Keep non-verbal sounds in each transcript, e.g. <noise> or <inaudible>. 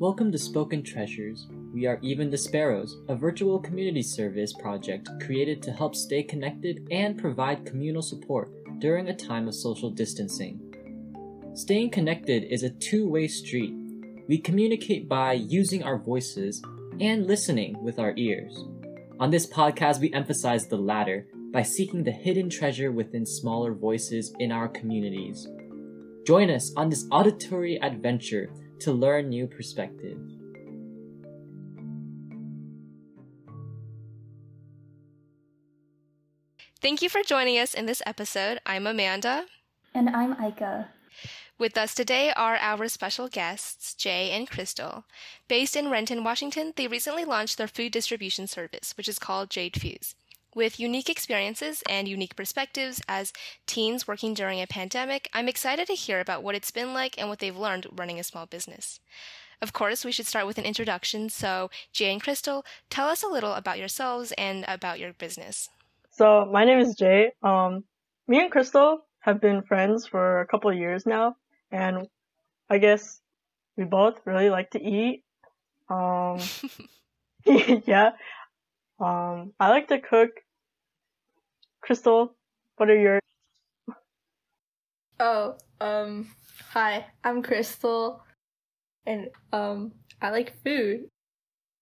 Welcome to Spoken Treasures. We are Even the Sparrows, a virtual community service project created to help stay connected and provide communal support during a time of social distancing. Staying connected is a two way street. We communicate by using our voices and listening with our ears. On this podcast, we emphasize the latter by seeking the hidden treasure within smaller voices in our communities. Join us on this auditory adventure to learn new perspective. Thank you for joining us in this episode. I'm Amanda. And I'm Aika. With us today are our special guests, Jay and Crystal. Based in Renton, Washington, they recently launched their food distribution service, which is called Jade Fuse. With unique experiences and unique perspectives as teens working during a pandemic, I'm excited to hear about what it's been like and what they've learned running a small business. Of course, we should start with an introduction. So, Jay and Crystal, tell us a little about yourselves and about your business. So, my name is Jay. Um, me and Crystal have been friends for a couple of years now, and I guess we both really like to eat. Um, <laughs> <laughs> yeah. Um, I like to cook. Crystal, what are your? Oh, um, hi, I'm Crystal, and um, I like food.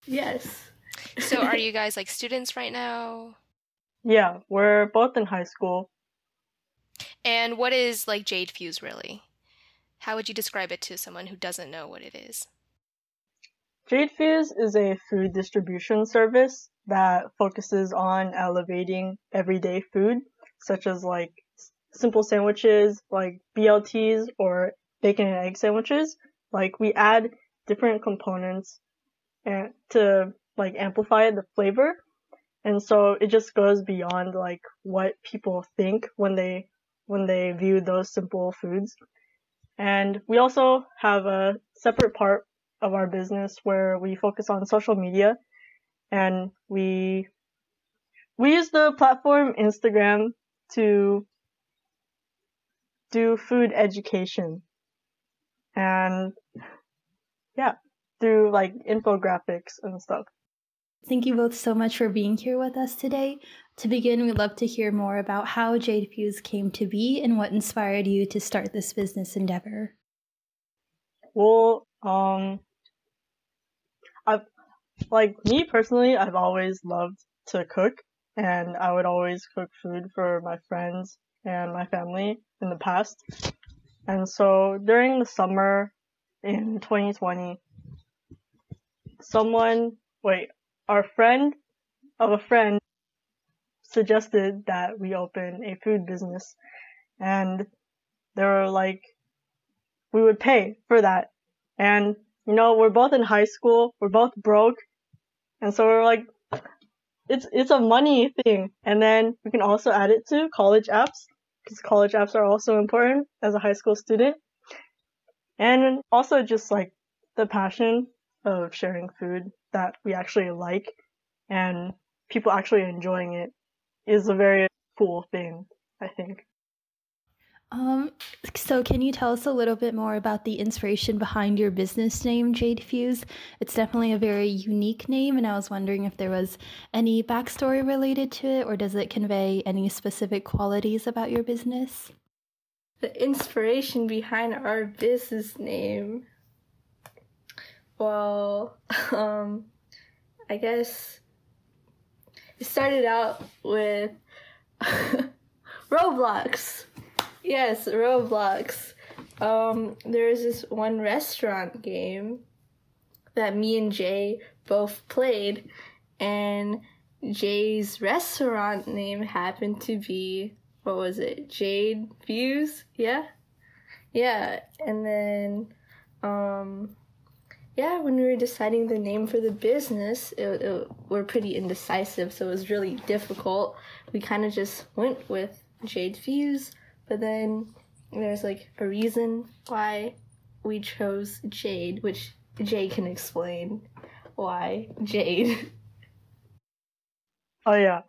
Yes. so, are <laughs> you guys like students right now? Yeah, we're both in high school. And what is like Jade Fuse really? How would you describe it to someone who doesn't know what it is? Jade Fuse is a food distribution service that focuses on elevating everyday food, such as like simple sandwiches, like BLTs or bacon and egg sandwiches. Like we add different components and to like amplify the flavor. And so it just goes beyond like what people think when they when they view those simple foods. And we also have a separate part of our business where we focus on social media and we we use the platform Instagram to do food education and yeah through like infographics and stuff Thank you both so much for being here with us today. To begin, we'd love to hear more about how Jade Fuse came to be and what inspired you to start this business endeavor. Well, um, like me personally, I've always loved to cook, and I would always cook food for my friends and my family in the past. And so during the summer in 2020, someone wait our friend of a friend suggested that we open a food business and they were like we would pay for that and you know we're both in high school we're both broke and so we're like it's it's a money thing and then we can also add it to college apps because college apps are also important as a high school student and also just like the passion of sharing food that we actually like and people actually enjoying it is a very cool thing, I think. Um, so can you tell us a little bit more about the inspiration behind your business name, Jade Fuse? It's definitely a very unique name, and I was wondering if there was any backstory related to it, or does it convey any specific qualities about your business? The inspiration behind our business name well, <laughs> um, I guess it started out with <laughs> Roblox. Yes, Roblox. Um, there's this one restaurant game that me and Jay both played, and Jay's restaurant name happened to be what was it? Jade Fuse? Yeah, yeah, and then um yeah, when we were deciding the name for the business, it, it, we're pretty indecisive, so it was really difficult. We kind of just went with Jade Fuse, but then there's like a reason why we chose Jade, which Jay can explain why Jade. <laughs> Oh yeah.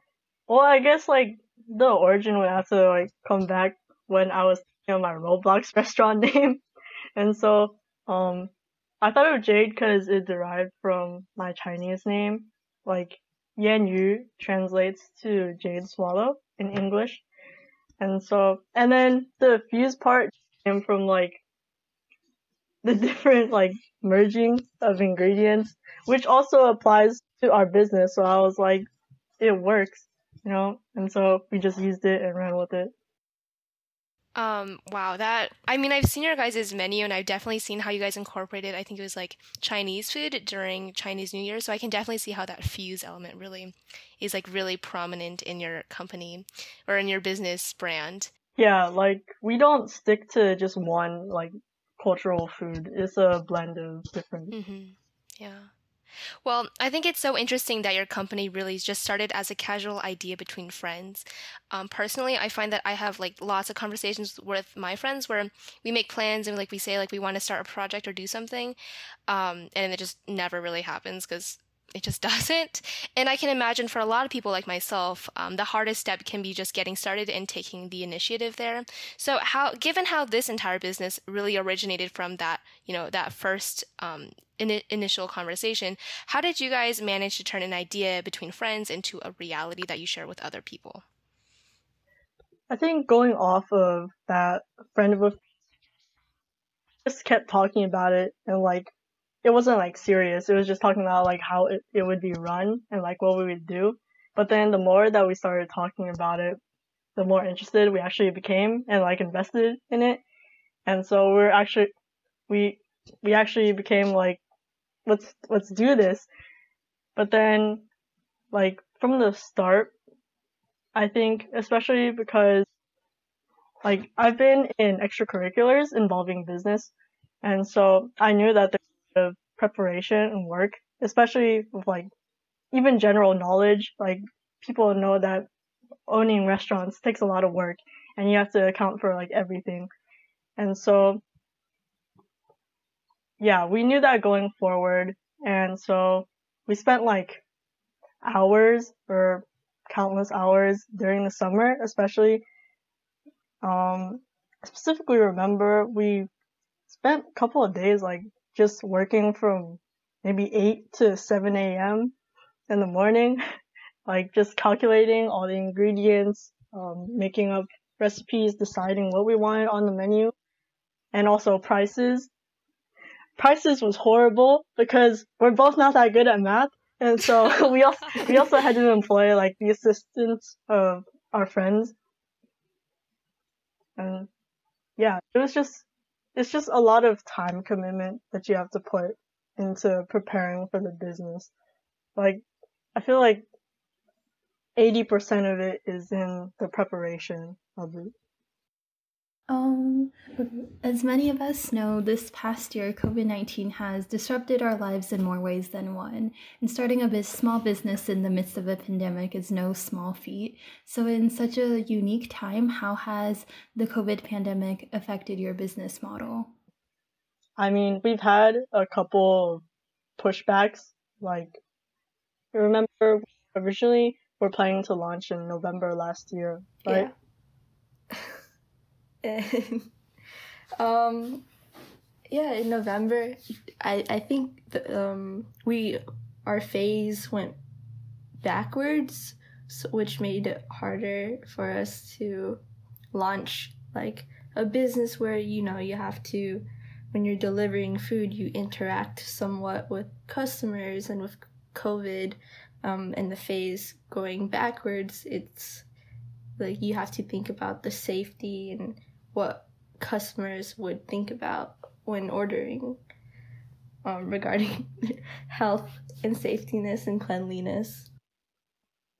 Well, I guess like the origin would have to like come back when I was thinking of my Roblox <laughs> restaurant name, and so um I thought of Jade because it derived from my Chinese name. Like Yan Yu translates to Jade Swallow in English. And so, and then the fuse part came from like the <laughs> different like merging of ingredients, which also applies to our business. So I was like, it works, you know? And so we just used it and ran with it. Um, wow, that I mean, I've seen your guys' menu and I've definitely seen how you guys incorporated, I think it was like Chinese food during Chinese New Year. So I can definitely see how that fuse element really is like really prominent in your company or in your business brand. Yeah, like we don't stick to just one like cultural food. It's a blend of different. Mm-hmm. Yeah. Well, I think it's so interesting that your company really just started as a casual idea between friends. Um, personally, I find that I have like lots of conversations with my friends where we make plans and like we say like we want to start a project or do something, um, and it just never really happens because it just <laughs> doesn't. And I can imagine for a lot of people like myself, um, the hardest step can be just getting started and taking the initiative there. So, how, given how this entire business really originated from that, you know, that first um, in- initial conversation, how did you guys manage to turn an idea between friends into a reality that you share with other people? I think going off of that friend of a just kept talking about it and like it wasn't like serious. It was just talking about like how it, it would be run and like what we would do. But then the more that we started talking about it, the more interested we actually became and like invested in it. And so we're actually we we actually became like let's let's do this. But then like from the start, I think especially because like I've been in extracurriculars involving business and so I knew that of preparation and work, especially with like even general knowledge. Like people know that owning restaurants takes a lot of work and you have to account for like everything. And so, yeah, we knew that going forward. And so we spent like hours or countless hours during the summer, especially. Um, specifically remember we spent a couple of days like just working from maybe 8 to 7 a.m. in the morning, <laughs> like just calculating all the ingredients, um, making up recipes, deciding what we wanted on the menu, and also prices. Prices was horrible because we're both not that good at math, and so <laughs> we also we also had to employ like the assistance of our friends. And yeah, it was just it's just a lot of time commitment that you have to put into preparing for the business. Like, I feel like 80% of it is in the preparation of it. Um, as many of us know, this past year, COVID 19 has disrupted our lives in more ways than one. And starting a small business in the midst of a pandemic is no small feat. So, in such a unique time, how has the COVID pandemic affected your business model? I mean, we've had a couple pushbacks. Like, remember, originally we're planning to launch in November last year, right? Yeah. And <laughs> um yeah in november i i think the, um we our phase went backwards so, which made it harder for us to launch like a business where you know you have to when you're delivering food you interact somewhat with customers and with covid um, and the phase going backwards it's like you have to think about the safety and what customers would think about when ordering um, regarding <laughs> health and safetyness and cleanliness.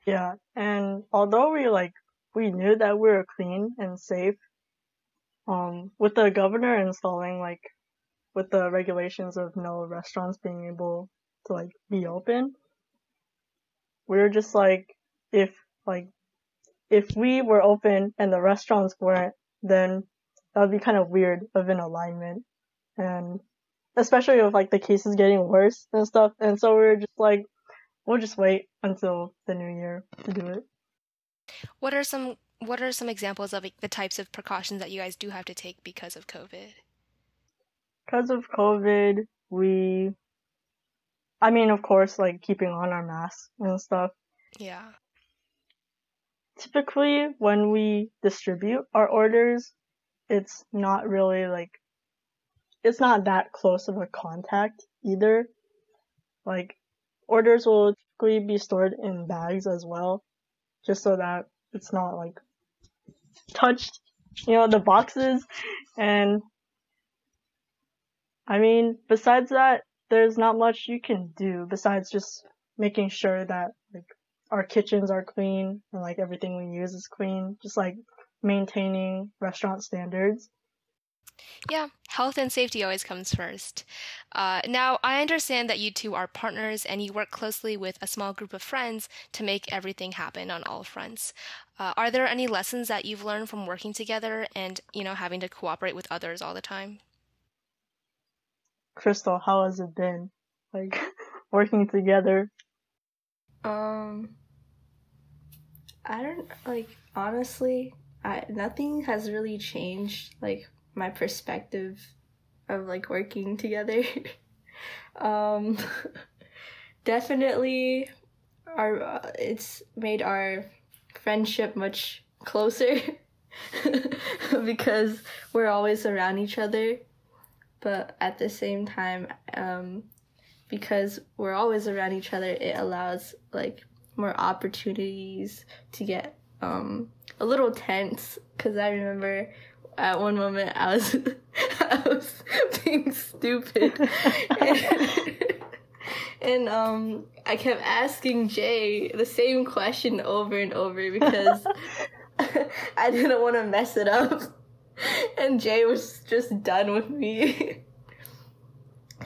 Yeah, and although we like we knew that we were clean and safe, um, with the governor installing like with the regulations of no restaurants being able to like be open, we were just like if like if we were open and the restaurants weren't, then that would be kind of weird of an alignment. And especially with like the cases getting worse and stuff. And so we are just like, we'll just wait until the new year to do it. What are some what are some examples of like, the types of precautions that you guys do have to take because of COVID? Because of COVID, we, I mean, of course, like keeping on our masks and stuff. Yeah. Typically, when we distribute our orders, it's not really like, it's not that close of a contact either. Like, orders will typically be stored in bags as well, just so that it's not like touched, you know, the boxes. And I mean, besides that, there's not much you can do besides just making sure that like our kitchens are clean and like everything we use is clean. Just like maintaining restaurant standards. Yeah, health and safety always comes first. Uh, now, I understand that you two are partners and you work closely with a small group of friends to make everything happen on all fronts. Uh, are there any lessons that you've learned from working together and, you know, having to cooperate with others all the time? Crystal, how has it been? Like, <laughs> working together? Um, I don't, like, honestly, I, nothing has really changed, like, my perspective of like working together. <laughs> um, <laughs> definitely, our uh, it's made our friendship much closer <laughs> because we're always around each other. But at the same time, um, because we're always around each other, it allows like more opportunities to get um, a little tense. Because I remember at one moment I was <laughs> I was <laughs> being stupid. and, <laughs> and um I kept asking Jay the same question over and over because I didn't want to mess it up. And Jay was just done with me.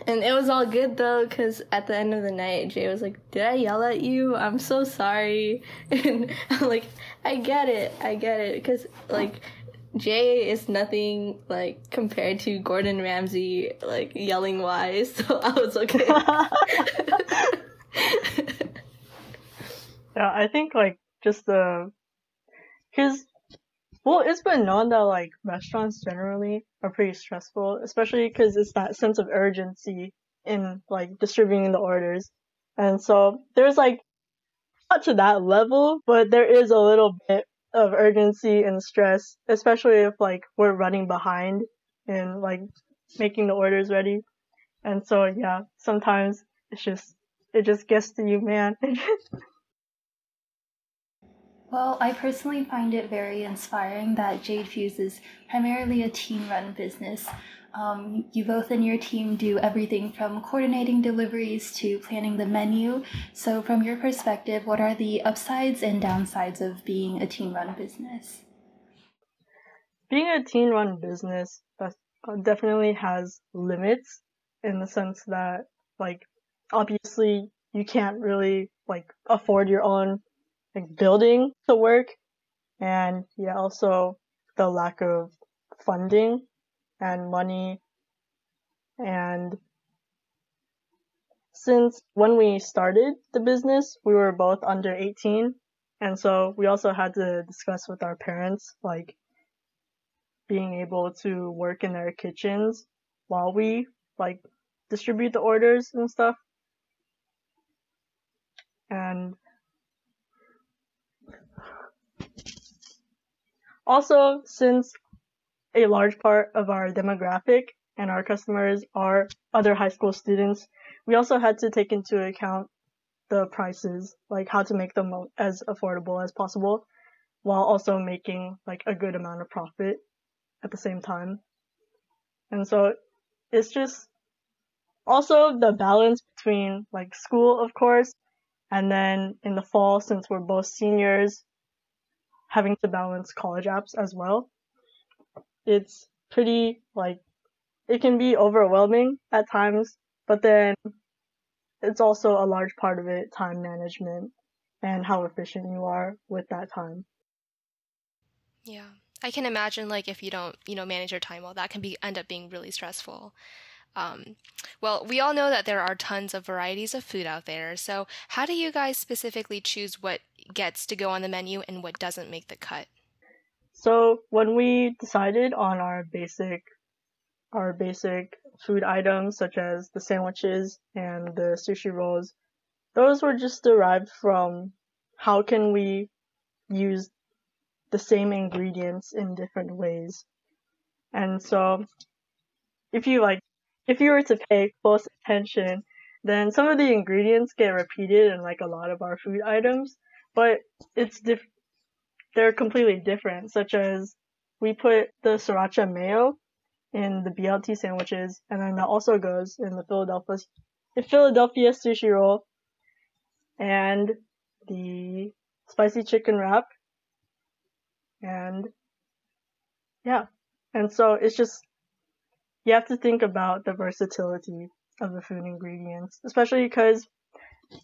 And it was all good though, because at the end of the night, Jay was like, Did I yell at you? I'm so sorry. <laughs> And I'm like, I get it. I get it. Because, like, Jay is nothing like compared to Gordon Ramsay like yelling wise, <laughs> so I was okay. <laughs> yeah, I think like just the because well, it's been known that like restaurants generally are pretty stressful, especially because it's that sense of urgency in like distributing the orders, and so there's like not to that level, but there is a little bit of urgency and stress, especially if like we're running behind in like making the orders ready. And so yeah, sometimes it's just it just gets to you, man. <laughs> well, I personally find it very inspiring that Jade Fuse is primarily a team run business. Um, you both and your team do everything from coordinating deliveries to planning the menu. So, from your perspective, what are the upsides and downsides of being a team run business? Being a team run business uh, definitely has limits in the sense that, like, obviously you can't really, like, afford your own, like, building the work. And yeah, also the lack of funding and money. And since when we started the business, we were both under 18. And so we also had to discuss with our parents, like, being able to work in their kitchens while we, like, distribute the orders and stuff. And also, since a large part of our demographic and our customers are other high school students, we also had to take into account the prices, like how to make them as affordable as possible, while also making like a good amount of profit at the same time. And so it's just also the balance between like school, of course, and then in the fall, since we're both seniors, having to balance college apps as well it's pretty like it can be overwhelming at times, but then it's also a large part of it time management and how efficient you are with that time. Yeah. I can imagine like if you don't, you know, manage your time well, that can be end up being really stressful. Um, well, we all know that there are tons of varieties of food out there. So, how do you guys specifically choose what gets to go on the menu and what doesn't make the cut? So when we decided on our basic, our basic food items such as the sandwiches and the sushi rolls, those were just derived from how can we use the same ingredients in different ways. And so if you like if you were to pay close attention, then some of the ingredients get repeated in like a lot of our food items, but it's diff- they're completely different, such as we put the sriracha mayo in the BLT sandwiches, and then that also goes in the Philadelphia the Philadelphia sushi roll and the spicy chicken wrap and yeah and so it's just you have to think about the versatility of the food ingredients, especially because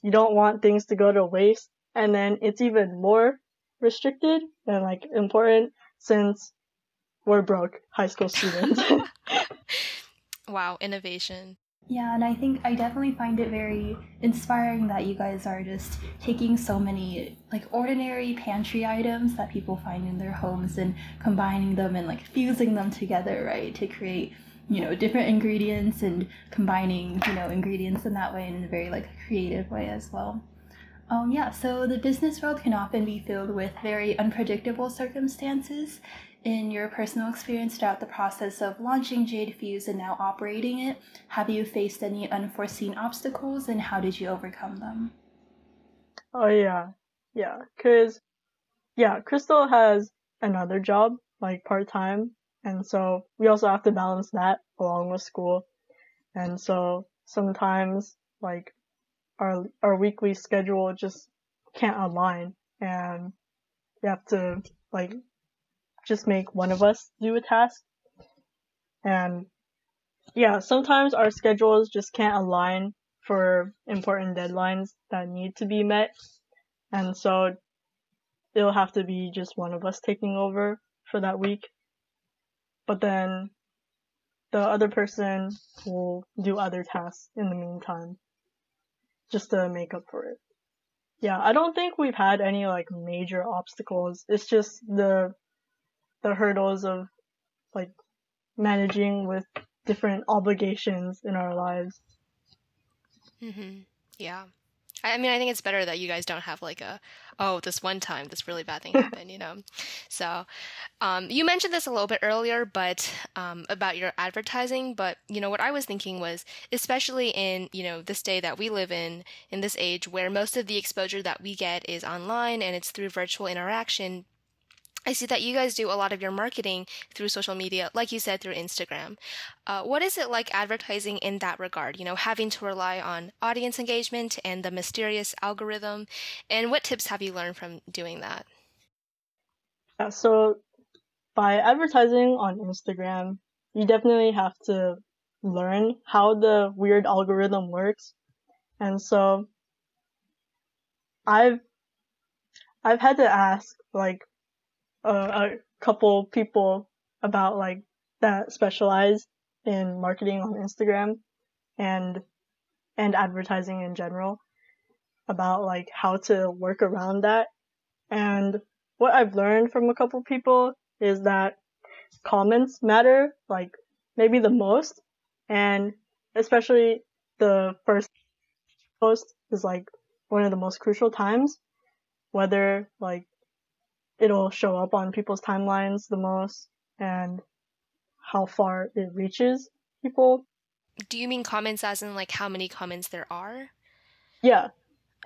you don't want things to go to waste. And then it's even more restricted and like important since we're broke high school students. <laughs> <laughs> wow, innovation. Yeah, and I think I definitely find it very inspiring that you guys are just taking so many like ordinary pantry items that people find in their homes and combining them and like fusing them together, right, to create you know different ingredients and combining you know ingredients in that way and in a very like creative way as well um, yeah so the business world can often be filled with very unpredictable circumstances. In your personal experience throughout the process of launching jade fuse and now operating it have you faced any unforeseen obstacles and how did you overcome them? Oh yeah. Yeah because yeah crystal has another job like part-time and so we also have to balance that along with school. And so sometimes like our our weekly schedule just can't align and we have to like just make one of us do a task. And yeah, sometimes our schedules just can't align for important deadlines that need to be met. And so it'll have to be just one of us taking over for that week but then the other person will do other tasks in the meantime just to make up for it. Yeah, I don't think we've had any like major obstacles. It's just the the hurdles of like managing with different obligations in our lives. Mhm. Yeah. I mean, I think it's better that you guys don't have like a, oh, this one time this really bad thing happened, you know. <laughs> So, um, you mentioned this a little bit earlier, but um, about your advertising. But you know, what I was thinking was, especially in you know this day that we live in, in this age where most of the exposure that we get is online and it's through virtual interaction. I see that you guys do a lot of your marketing through social media, like you said, through Instagram. Uh, what is it like advertising in that regard? You know, having to rely on audience engagement and the mysterious algorithm. And what tips have you learned from doing that? Yeah, so by advertising on Instagram, you definitely have to learn how the weird algorithm works. And so I've I've had to ask like a couple people about like that specialize in marketing on Instagram and and advertising in general about like how to work around that. And what I've learned from a couple people is that comments matter like maybe the most and especially the first post is like one of the most crucial times whether like it'll show up on people's timelines the most and how far it reaches people. Do you mean comments as in like how many comments there are? Yeah.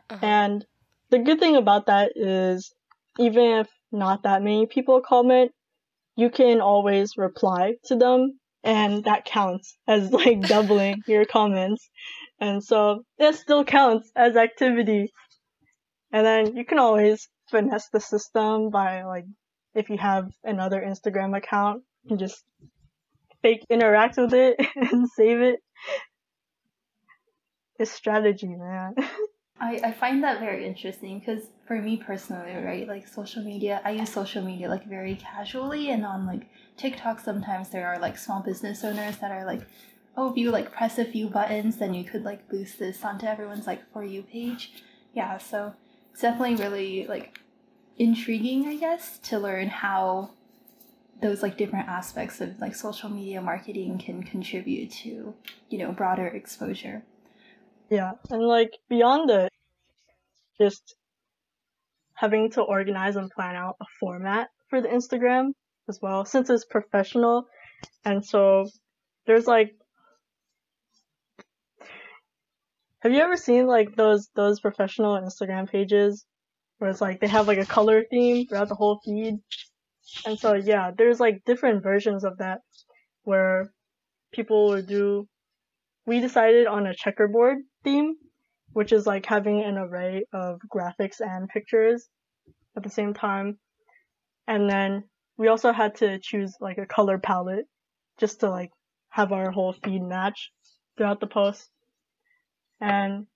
Uh-huh. And the good thing about that is even if not that many people comment, you can always reply to them and that counts as like <laughs> doubling your comments. And so it still counts as activity. And then you can always finesse the system by like if you have another Instagram account, you just fake interact with it <laughs> and save it. It's strategy, man. <laughs> I, I find that very interesting because for me personally, right, like social media, I use social media like very casually and on like TikTok sometimes there are like small business owners that are like, oh, if you like press a few buttons, then you could like boost this onto everyone's like for you page. Yeah, so it's definitely really like intriguing, I guess, to learn how those like different aspects of like social media marketing can contribute to you know broader exposure. Yeah and like beyond the just having to organize and plan out a format for the instagram as well since it's professional and so there's like have you ever seen like those those professional instagram pages where it's like they have like a color theme throughout the whole feed and so yeah, there's like different versions of that where people would do we decided on a checkerboard theme, which is like having an array of graphics and pictures at the same time. And then we also had to choose like a color palette just to like have our whole feed match throughout the post. And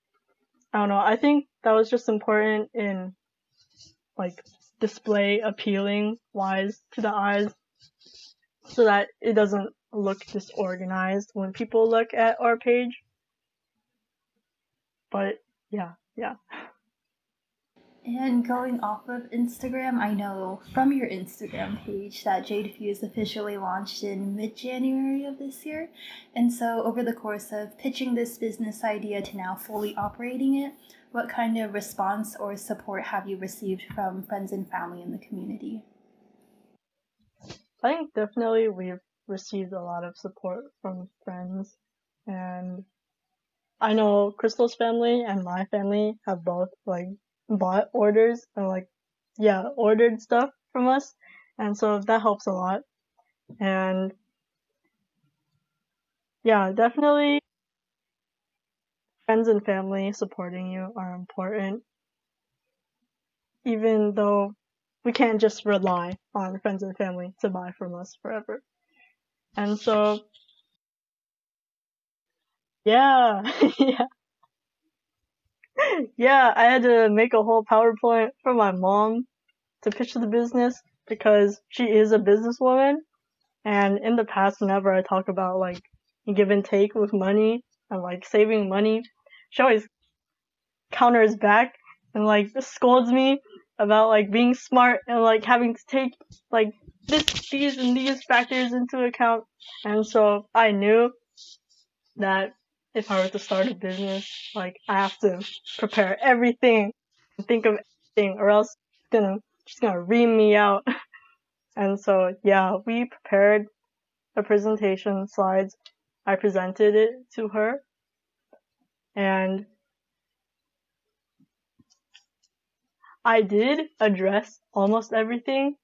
I don't know, I think that was just important in like display appealing wise to the eyes so that it doesn't look disorganized when people look at our page. But yeah, yeah. <laughs> And going off of Instagram, I know from your Instagram page that Jade Fuse officially launched in mid January of this year. And so, over the course of pitching this business idea to now fully operating it, what kind of response or support have you received from friends and family in the community? I think definitely we've received a lot of support from friends and I know Crystal's family and my family have both like bought orders and like yeah, ordered stuff from us. And so that helps a lot. And yeah, definitely friends and family supporting you are important. Even though we can't just rely on friends and family to buy from us forever. And so, yeah, <laughs> yeah. Yeah, I had to make a whole PowerPoint for my mom to pitch the business because she is a businesswoman. And in the past, whenever I talk about like give and take with money and like saving money, she always counters back and like scolds me about like being smart and like having to take like this, these, and these factors into account. And so I knew that if I were to start a business, like I have to prepare everything think of everything, or else she's gonna she's gonna ream me out. <laughs> and so yeah, we prepared a presentation slides. I presented it to her, and I did address almost everything,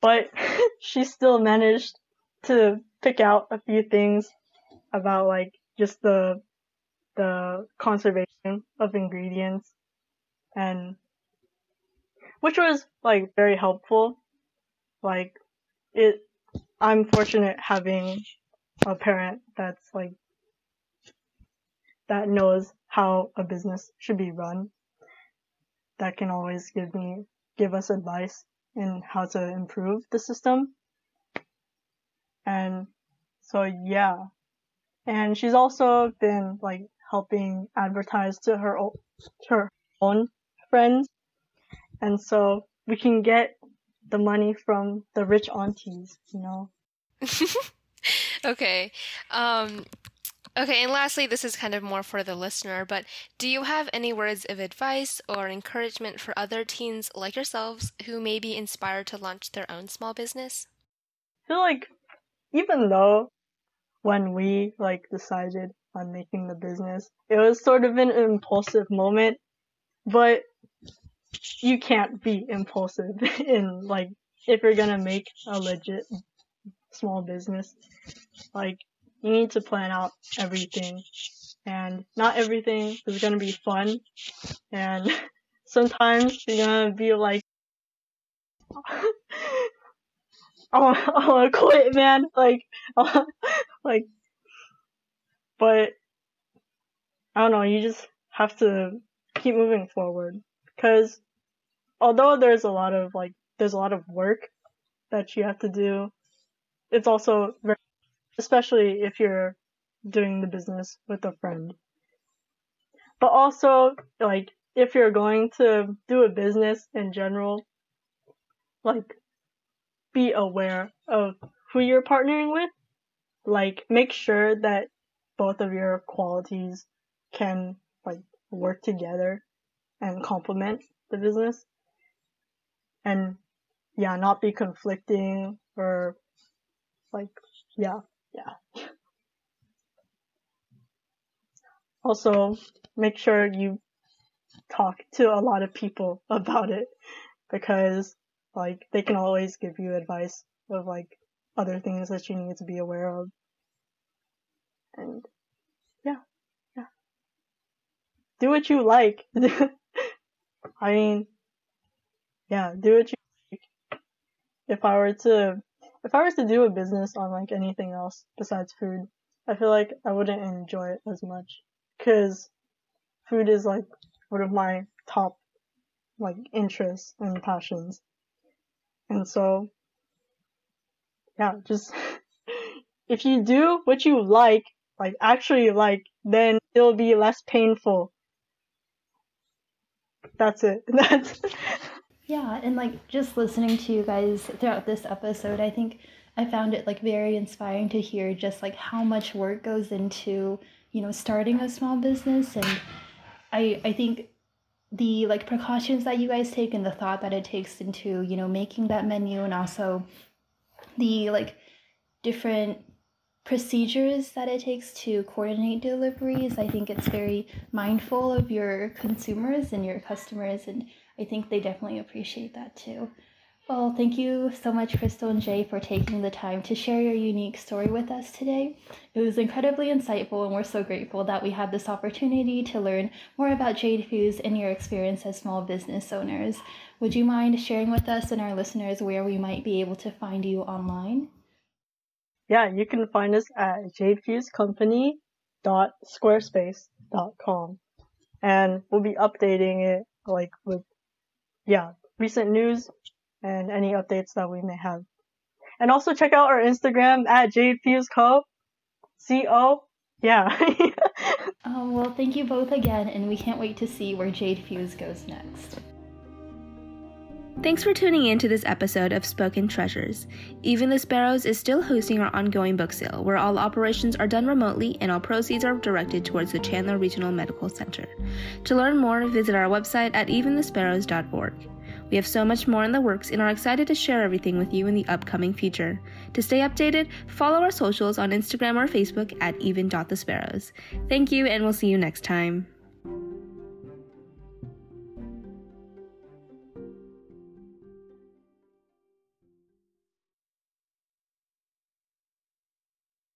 but <laughs> she still managed to pick out a few things about like just the the conservation of ingredients and which was like very helpful. Like it i'm fortunate having a parent that's like that knows how a business should be run that can always give me give us advice in how to improve the system. And so yeah and she's also been like helping advertise to her, o- to her own friends. And so we can get the money from the rich aunties, you know. <laughs> okay. Um Okay, and lastly, this is kind of more for the listener, but do you have any words of advice or encouragement for other teens like yourselves who may be inspired to launch their own small business? I feel like even though when we like decided on making the business. It was sort of an impulsive moment, but you can't be impulsive <laughs> in like if you're gonna make a legit small business. Like you need to plan out everything and not everything is gonna be fun and <laughs> sometimes you're gonna be like <laughs> I want, <laughs> I want to quit, man. Like, <laughs> like but I don't know, you just have to keep moving forward. Cause although there's a lot of like, there's a lot of work that you have to do, it's also very, especially if you're doing the business with a friend. But also, like, if you're going to do a business in general, like, be aware of who you're partnering with. Like make sure that both of your qualities can like work together and complement the business. And yeah, not be conflicting or like yeah, yeah. Also, make sure you talk to a lot of people <laughs> about it because like they can always give you advice of like other things that you need to be aware of. And yeah, yeah. Do what you like. <laughs> I mean, yeah, do what you like. If I were to, if I was to do a business on like anything else besides food, I feel like I wouldn't enjoy it as much. Cause food is like one of my top like interests and passions. And so, yeah, just <laughs> if you do what you like, like actually like, then it'll be less painful. That's it. <laughs> That's Yeah, and like just listening to you guys throughout this episode, I think I found it like very inspiring to hear just like how much work goes into, you know, starting a small business and I I think the like precautions that you guys take and the thought that it takes into, you know, making that menu and also the like different procedures that it takes to coordinate deliveries. I think it's very mindful of your consumers and your customers, and I think they definitely appreciate that too. Well, thank you so much, Crystal and Jay, for taking the time to share your unique story with us today. It was incredibly insightful, and we're so grateful that we had this opportunity to learn more about Jade Fuse and your experience as small business owners. Would you mind sharing with us and our listeners where we might be able to find you online? yeah, you can find us at jadefusecompany.squarespace.com. And we'll be updating it like with, yeah, recent news and any updates that we may have. And also check out our Instagram at jadefuseco. C-O. Yeah. <laughs> um, well, thank you both again, and we can't wait to see where Jade Fuse goes next. Thanks for tuning in to this episode of Spoken Treasures. Even the Sparrows is still hosting our ongoing book sale, where all operations are done remotely and all proceeds are directed towards the Chandler Regional Medical Center. To learn more, visit our website at eventhesparrows.org. We have so much more in the works and are excited to share everything with you in the upcoming future. To stay updated, follow our socials on Instagram or Facebook at even.thesparrows. Thank you, and we'll see you next time.